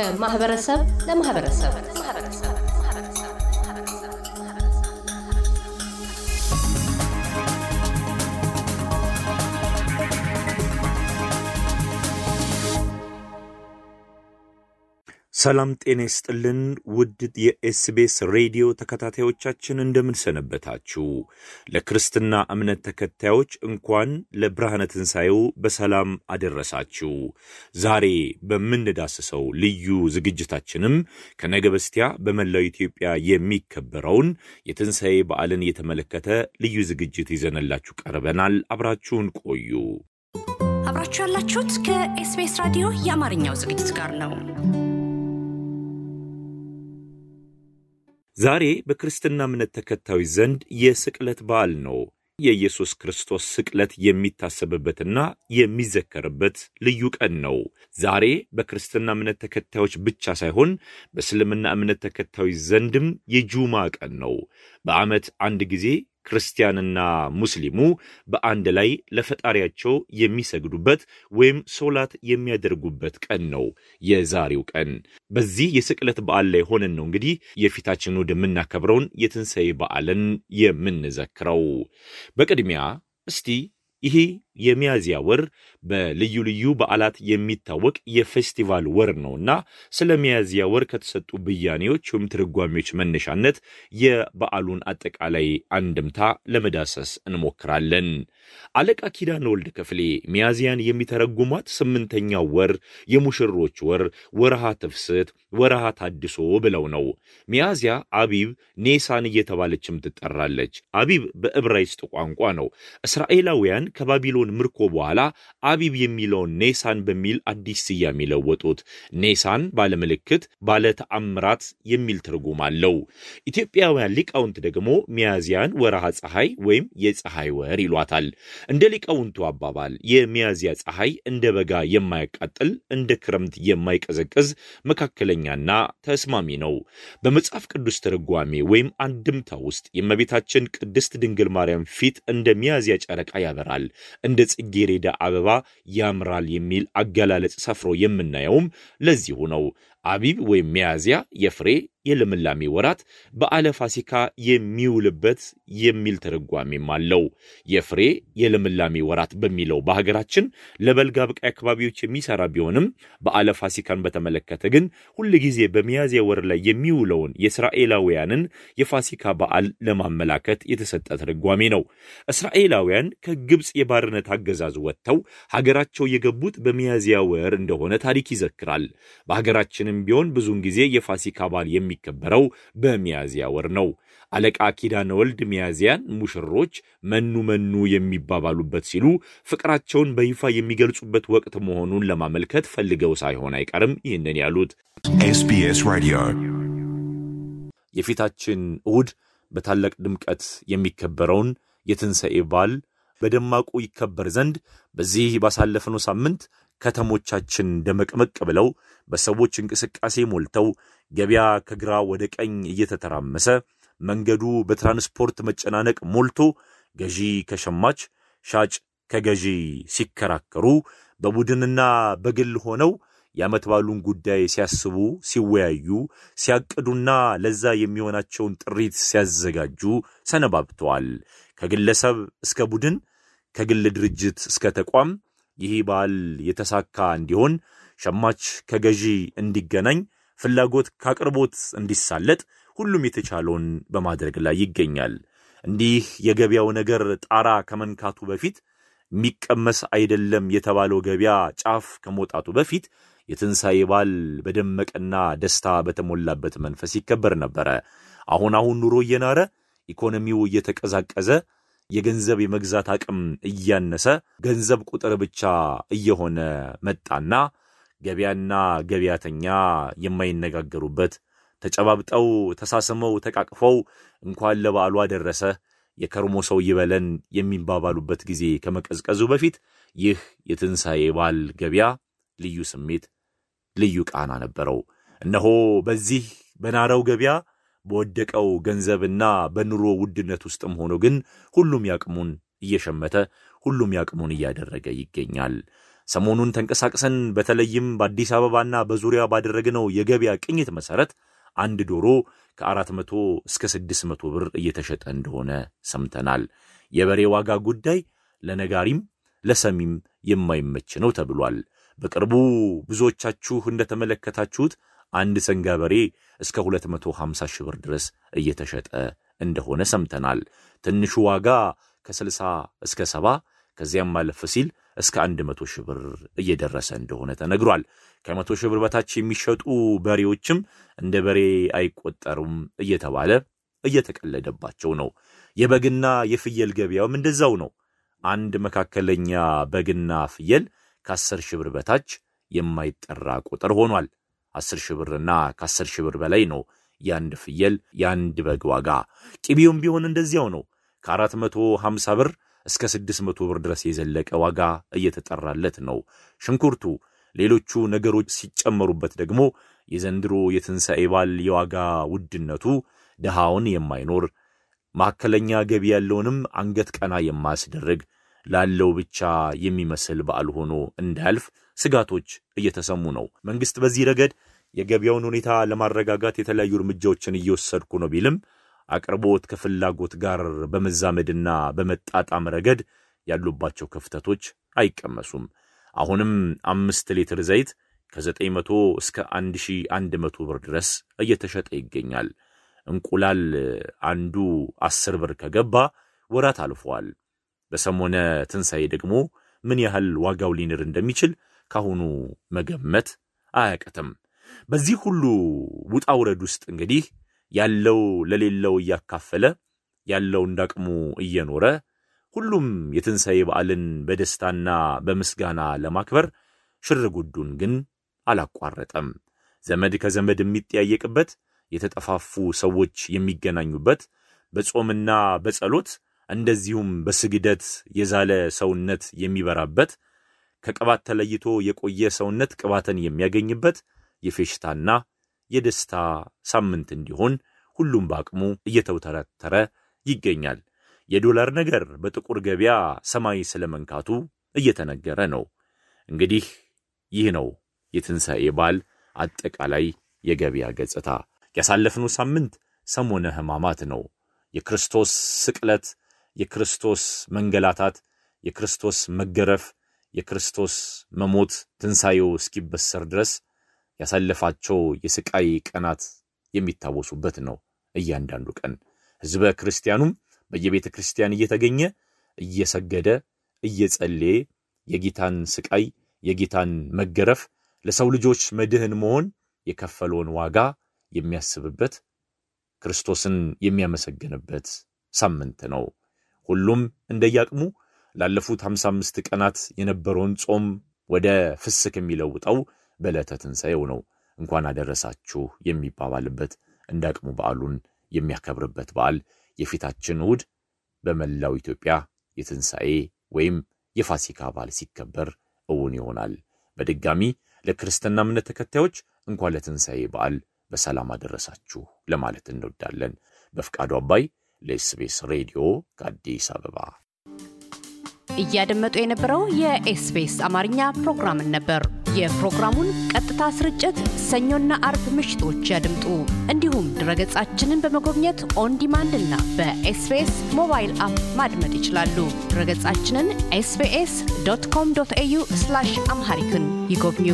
ከማህበረሰብ ለማህበረሰብ ሰላም ጤና ይስጥልን ውድ የኤስቤስ ሬዲዮ ተከታታዮቻችን እንደምንሰነበታችሁ። ለክርስትና እምነት ተከታዮች እንኳን ለብርሃነ ትንሣኤው በሰላም አደረሳችሁ። ዛሬ በምንዳስሰው ልዩ ዝግጅታችንም ከነገ በስቲያ በመላው ኢትዮጵያ የሚከበረውን የትንሣኤ በዓልን የተመለከተ ልዩ ዝግጅት ይዘንላችሁ ቀርበናል። አብራችሁን ቆዩ። አብራችሁ ያላችሁት ከኤስቤስ ራዲዮ የአማርኛው ዝግጅት ጋር ነው። ዛሬ በክርስትና እምነት ተከታዮች ዘንድ የስቅለት በዓል ነው። የኢየሱስ ክርስቶስ ስቅለት የሚታሰብበትና የሚዘከርበት ልዩ ቀን ነው። ዛሬ በክርስትና እምነት ተከታዮች ብቻ ሳይሆን በእስልምና እምነት ተከታዮች ዘንድም የጁማ ቀን ነው። በዓመት አንድ ጊዜ ክርስቲያንና ሙስሊሙ በአንድ ላይ ለፈጣሪያቸው የሚሰግዱበት ወይም ሶላት የሚያደርጉበት ቀን ነው የዛሬው ቀን። በዚህ የስቅለት በዓል ላይ ሆነን ነው እንግዲህ የፊታችን እሑድ የምናከብረውን የትንሣኤ በዓልን የምንዘክረው። በቅድሚያ እስቲ ይሄ የሚያዝያ ወር በልዩ ልዩ በዓላት የሚታወቅ የፌስቲቫል ወር ነውና ስለ ሚያዝያ ወር ከተሰጡ ብያኔዎች ወይም ትርጓሜዎች መነሻነት የበዓሉን አጠቃላይ አንድምታ ለመዳሰስ እንሞክራለን። አለቃ ኪዳነ ወልድ ክፍሌ ሚያዝያን የሚተረጉሟት ስምንተኛው ወር የሙሽሮች ወር፣ ወረሃ ትፍስት፣ ወረሃ ታድሶ ብለው ነው። ሚያዝያ አቢብ፣ ኔሳን እየተባለችም ትጠራለች። አቢብ በዕብራይስጥ ቋንቋ ነው። እስራኤላውያን ከባቢሎን ምርኮ በኋላ አቢብ የሚለውን ኔሳን በሚል አዲስ ስያሜ ለወጡት። ኔሳን ባለምልክት ባለተአምራት የሚል ትርጉም አለው። ኢትዮጵያውያን ሊቃውንት ደግሞ ሚያዝያን ወረሃ ፀሐይ ወይም የፀሐይ ወር ይሏታል። እንደ ሊቃውንቱ አባባል የሚያዝያ ፀሐይ እንደ በጋ የማያቃጥል እንደ ክረምት የማይቀዘቅዝ መካከለኛና ተስማሚ ነው። በመጽሐፍ ቅዱስ ትርጓሜ ወይም አንድምታ ውስጥ የእመቤታችን ቅድስት ድንግል ማርያም ፊት እንደ ሚያዝያ ጨረቃ ያበራል እንደ ጽጌሬዳ አበባ ያምራል የሚል አገላለጽ ሰፍሮ የምናየውም ለዚሁ ነው። አቢብ ወይም ሚያዝያ የፍሬ የልምላሜ ወራት በዓለ ፋሲካ የሚውልበት የሚል ትርጓሜም አለው። የፍሬ የልምላሜ ወራት በሚለው በሀገራችን ለበልግ አብቃይ አካባቢዎች የሚሰራ ቢሆንም በዓለ ፋሲካን በተመለከተ ግን ሁል ጊዜ በሚያዝያ ወር ላይ የሚውለውን የእስራኤላውያንን የፋሲካ በዓል ለማመላከት የተሰጠ ትርጓሜ ነው። እስራኤላውያን ከግብፅ የባርነት አገዛዝ ወጥተው ሀገራቸው የገቡት በሚያዝያ ወር እንደሆነ ታሪክ ይዘክራል። በሀገራችንም ቢሆን ብዙውን ጊዜ የፋሲካ በዓል የሚከበረው በሚያዝያ ወር ነው። አለቃ ኪዳነ ወልድ ሚያዝያን ሙሽሮች መኑ መኑ የሚባባሉበት ሲሉ ፍቅራቸውን በይፋ የሚገልጹበት ወቅት መሆኑን ለማመልከት ፈልገው ሳይሆን አይቀርም ይህንን ያሉት። SBS Radio. የፊታችን እሁድ በታላቅ ድምቀት የሚከበረውን የትንሣኤ በዓል በደማቁ ይከበር ዘንድ በዚህ ባሳለፍነው ሳምንት ከተሞቻችን ደመቅመቅ ብለው በሰዎች እንቅስቃሴ ሞልተው ገበያ ከግራ ወደ ቀኝ እየተተራመሰ መንገዱ በትራንስፖርት መጨናነቅ ሞልቶ ገዢ ከሸማች ሻጭ ከገዢ ሲከራከሩ በቡድንና በግል ሆነው የዓመት ባሉን ጉዳይ ሲያስቡ፣ ሲወያዩ፣ ሲያቅዱና ለዛ የሚሆናቸውን ጥሪት ሲያዘጋጁ ሰነባብተዋል። ከግለሰብ እስከ ቡድን፣ ከግል ድርጅት እስከ ተቋም ይህ በዓል የተሳካ እንዲሆን ሸማች ከገዢ እንዲገናኝ ፍላጎት ከአቅርቦት እንዲሳለጥ ሁሉም የተቻለውን በማድረግ ላይ ይገኛል። እንዲህ የገበያው ነገር ጣራ ከመንካቱ በፊት የሚቀመስ አይደለም የተባለው ገበያ ጫፍ ከመውጣቱ በፊት የትንሣኤ በዓል በደመቀና ደስታ በተሞላበት መንፈስ ይከበር ነበረ። አሁን አሁን ኑሮ እየናረ ኢኮኖሚው እየተቀዛቀዘ የገንዘብ የመግዛት አቅም እያነሰ ገንዘብ ቁጥር ብቻ እየሆነ መጣና ገበያና ገበያተኛ የማይነጋገሩበት ተጨባብጠው ተሳስመው ተቃቅፈው እንኳን ለበዓሉ አደረሰ የከርሞ ሰው ይበለን የሚባባሉበት ጊዜ ከመቀዝቀዙ በፊት ይህ የትንሣኤ በዓል ገበያ ልዩ ስሜት፣ ልዩ ቃና ነበረው። እነሆ በዚህ በናረው ገበያ በወደቀው ገንዘብና በኑሮ ውድነት ውስጥም ሆኖ ግን ሁሉም ያቅሙን እየሸመተ ሁሉም ያቅሙን እያደረገ ይገኛል። ሰሞኑን ተንቀሳቅሰን በተለይም በአዲስ አበባና በዙሪያ ባደረግነው የገበያ ቅኝት መሰረት አንድ ዶሮ ከ400 እስከ 600 ብር እየተሸጠ እንደሆነ ሰምተናል። የበሬ ዋጋ ጉዳይ ለነጋሪም ለሰሚም የማይመች ነው ተብሏል። በቅርቡ ብዙዎቻችሁ እንደተመለከታችሁት አንድ ሰንጋ በሬ እስከ 250 ሺህ ብር ድረስ እየተሸጠ እንደሆነ ሰምተናል። ትንሹ ዋጋ ከ60 እስከ 70 ከዚያም ማለፍ ሲል እስከ 100 ሺህ ብር እየደረሰ እንደሆነ ተነግሯል። ከመቶ ሺህ ብር በታች የሚሸጡ በሬዎችም እንደ በሬ አይቆጠሩም እየተባለ እየተቀለደባቸው ነው። የበግና የፍየል ገበያውም እንደዛው ነው። አንድ መካከለኛ በግና ፍየል ከአስር ሺህ ብር በታች የማይጠራ ቁጥር ሆኗል። አስር ሺህ ብርና ከአስር ሺህ ብር በላይ ነው የአንድ ፍየል የአንድ በግ ዋጋ። ቅቤውም ቢሆን እንደዚያው ነው። ከአራት መቶ ሀምሳ ብር እስከ ስድስት መቶ ብር ድረስ የዘለቀ ዋጋ እየተጠራለት ነው። ሽንኩርቱ፣ ሌሎቹ ነገሮች ሲጨመሩበት ደግሞ የዘንድሮ የትንሣኤ በዓል የዋጋ ውድነቱ ድሃውን የማይኖር መካከለኛ ገቢ ያለውንም አንገት ቀና የማያስደርግ ላለው ብቻ የሚመስል በዓል ሆኖ እንዳያልፍ ስጋቶች እየተሰሙ ነው። መንግስት በዚህ ረገድ የገበያውን ሁኔታ ለማረጋጋት የተለያዩ እርምጃዎችን እየወሰድኩ ነው ቢልም አቅርቦት ከፍላጎት ጋር በመዛመድና በመጣጣም ረገድ ያሉባቸው ክፍተቶች አይቀመሱም። አሁንም አምስት ሊትር ዘይት ከ900 እስከ 1100 ብር ድረስ እየተሸጠ ይገኛል። እንቁላል አንዱ አስር ብር ከገባ ወራት አልፈዋል። በሰሞነ ትንሣኤ ደግሞ ምን ያህል ዋጋው ሊንር እንደሚችል ካሁኑ መገመት አያቅትም። በዚህ ሁሉ ውጣ ውረድ ውስጥ እንግዲህ ያለው ለሌለው እያካፈለ ያለው እንዳቅሙ እየኖረ ሁሉም የትንሣኤ በዓልን በደስታና በምስጋና ለማክበር ሽርጉዱን ግን አላቋረጠም። ዘመድ ከዘመድ የሚጠያየቅበት፣ የተጠፋፉ ሰዎች የሚገናኙበት፣ በጾምና በጸሎት እንደዚሁም በስግደት የዛለ ሰውነት የሚበራበት፣ ከቅባት ተለይቶ የቆየ ሰውነት ቅባትን የሚያገኝበት የፌሽታና የደስታ ሳምንት እንዲሆን ሁሉም በአቅሙ እየተውተረተረ ይገኛል። የዶላር ነገር በጥቁር ገበያ ሰማይ ስለመንካቱ እየተነገረ ነው። እንግዲህ ይህ ነው የትንሣኤ በዓል አጠቃላይ የገበያ ገጽታ። ያሳለፍነው ሳምንት ሰሞነ ሕማማት ነው። የክርስቶስ ስቅለት፣ የክርስቶስ መንገላታት፣ የክርስቶስ መገረፍ፣ የክርስቶስ መሞት ትንሣኤው እስኪበሰር ድረስ ያሳለፋቸው የስቃይ ቀናት የሚታወሱበት ነው። እያንዳንዱ ቀን ሕዝበ ክርስቲያኑም በየቤተ ክርስቲያን እየተገኘ እየሰገደ እየጸለየ የጌታን ስቃይ የጌታን መገረፍ ለሰው ልጆች መድህን መሆን የከፈለውን ዋጋ የሚያስብበት ክርስቶስን የሚያመሰግንበት ሳምንት ነው። ሁሉም እንደያቅሙ ላለፉት 55 ቀናት የነበረውን ጾም ወደ ፍስክ የሚለውጠው በዕለተ ትንሣኤው ነው። እንኳን አደረሳችሁ የሚባባልበት እንደ አቅሙ በዓሉን የሚያከብርበት በዓል የፊታችን እሑድ በመላው ኢትዮጵያ የትንሣኤ ወይም የፋሲካ በዓል ሲከበር እውን ይሆናል። በድጋሚ ለክርስትና እምነት ተከታዮች እንኳን ለትንሣኤ በዓል በሰላም አደረሳችሁ ለማለት እንወዳለን። በፍቃዱ አባይ ለኤስቤስ ሬዲዮ ከአዲስ አበባ እያደመጡ የነበረው የኤስቢኤስ አማርኛ ፕሮግራምን ነበር። የፕሮግራሙን ቀጥታ ስርጭት ሰኞና አርብ ምሽቶች ያድምጡ። እንዲሁም ድረገጻችንን በመጎብኘት on demand እና በ SBS mobile app ማድመጥ ይችላሉ። ድረገጻችንን SBS dot com dot au Amharic ን ይጎብኙ።